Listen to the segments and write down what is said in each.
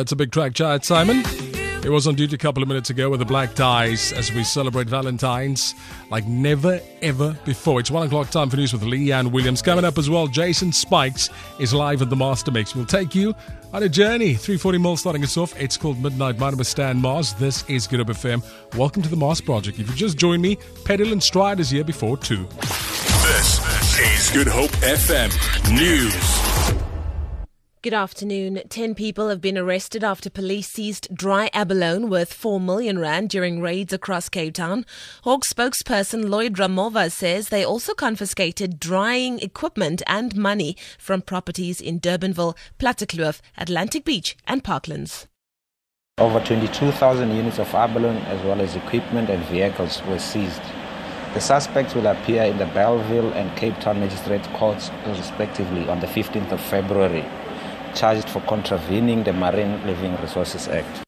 it's a big track, Chad Simon. It was on duty a couple of minutes ago with the black ties as we celebrate Valentine's like never ever before. It's one o'clock time for news with Leanne Williams. Coming up as well, Jason Spikes is live at the Master Mix. We'll take you on a journey. 340 mil starting us off. It's called Midnight. My name is Stan Mars. This is Good Hope FM. Welcome to the Mars Project. If you just joined me, Pedal and Stride is here before two. This is Good Hope FM News. Good afternoon. 10 people have been arrested after police seized dry abalone worth 4 million rand during raids across Cape Town. Hawk spokesperson Lloyd Ramovha says they also confiscated drying equipment and money from properties in Durbanville, Plattekloof, Atlantic Beach and Parklands. Over 22,000 units of abalone as well as equipment and vehicles were seized. The suspects will appear in the Bellville and Cape Town magistrate courts respectively on the 15th of February charged for contravening the Marine Living Resources Act.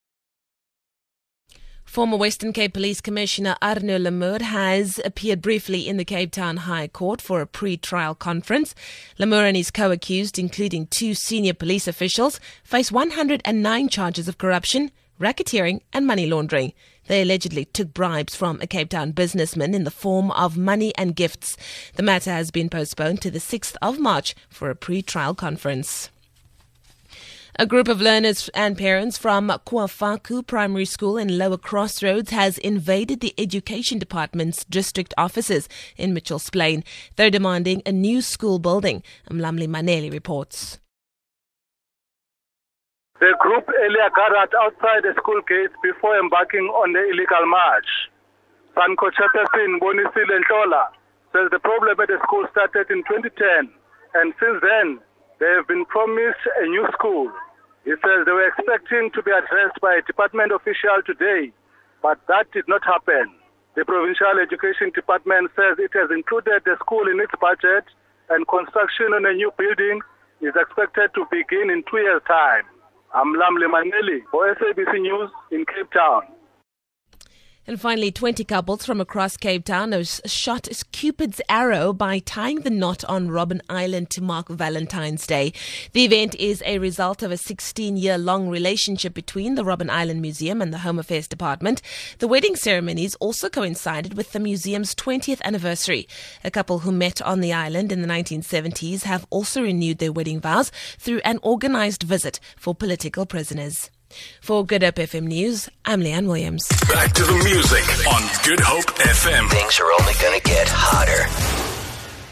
Former Western Cape Police Commissioner Arno Lamoer has appeared briefly in the Cape Town High Court for a pre-trial conference. Lamour and his co-accused, including two senior police officials, face 109 charges of corruption, racketeering and money laundering. They allegedly took bribes from a Cape Town businessman in the form of money and gifts. The matter has been postponed to the 6th of March for a pre-trial conference. A group of learners and parents from Kuafaku Primary School in Lower Crossroads has invaded the Education Department's district offices in Mitchell's Plain. They're demanding a new school building. Mlamli Maneli reports. The group earlier gathered outside the school gates before embarking on the illegal march. Sanco Chairperson Bonisile Ntola says the problem at the school started in 2010 and since then they have been promised a new school. He says they were expecting to be addressed by a department official today, but that did not happen. The Provincial Education Department says it has included the school in its budget and construction on a new building is expected to begin in two years' time. I'm Mlamli Maneli for SABC News in Cape Town. And finally, 20 couples from across Cape Town have shot Cupid's arrow by tying the knot on Robben Island to mark Valentine's Day. The event is a result of a 16 year long relationship between the Robben Island Museum and the Home Affairs Department. The wedding ceremonies also coincided with the museum's 20th anniversary. A couple who met on the island in the 1970s have also renewed their wedding vows through an organized visit for political prisoners. For Good Hope FM News, I'm Leanne Williams. Back to the music on Good Hope FM. Things are only going to get hotter.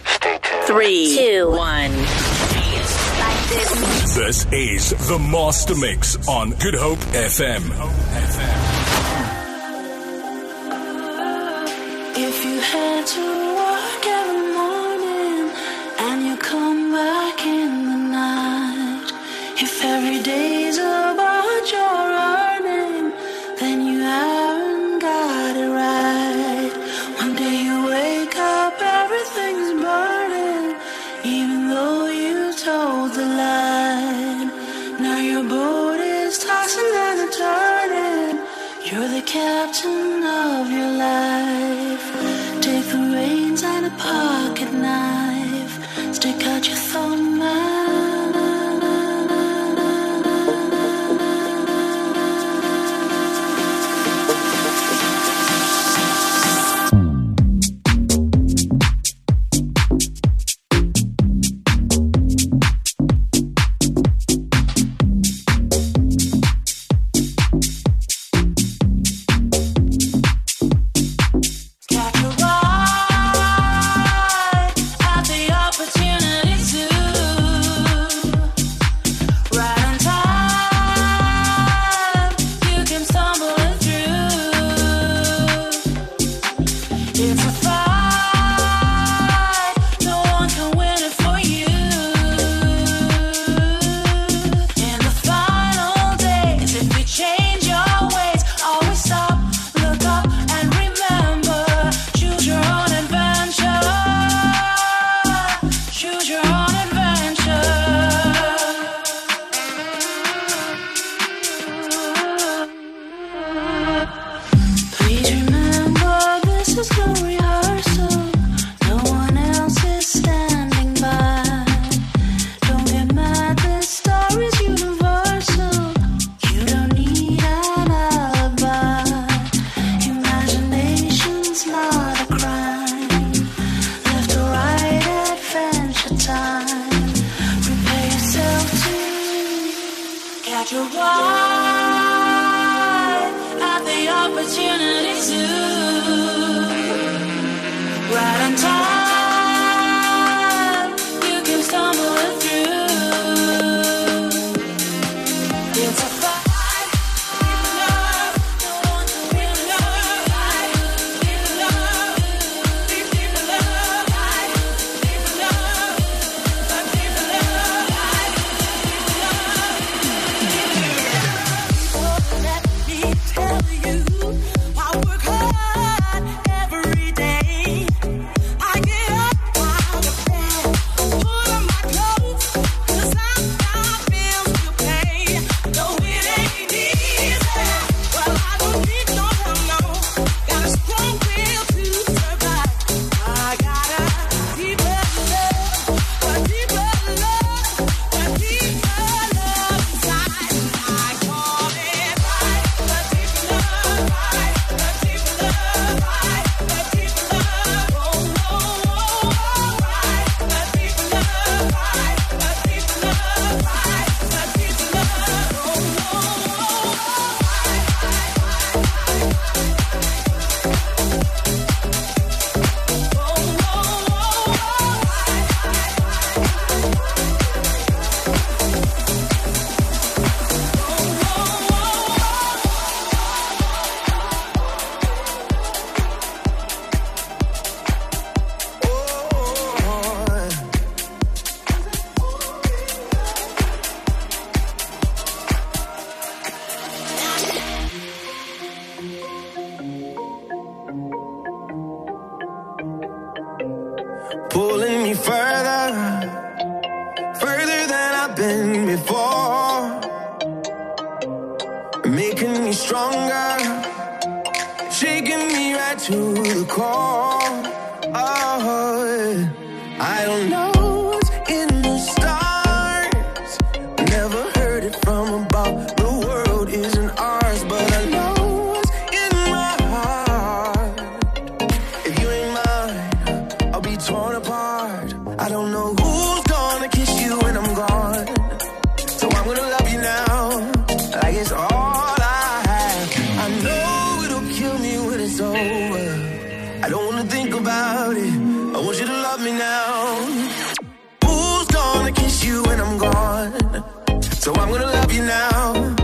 Stay tuned. Three, two, one. This is the Master Mix on Good Hope FM. If you had to told the line. Now your boat is tossing and turning. You're the captain of your life. Take the reins and a pocket knife. Stick out your thumb making me stronger, shaking me right to the core. Oh, I don't know. now. Who's gonna kiss you when I'm gone? So I'm gonna love you now.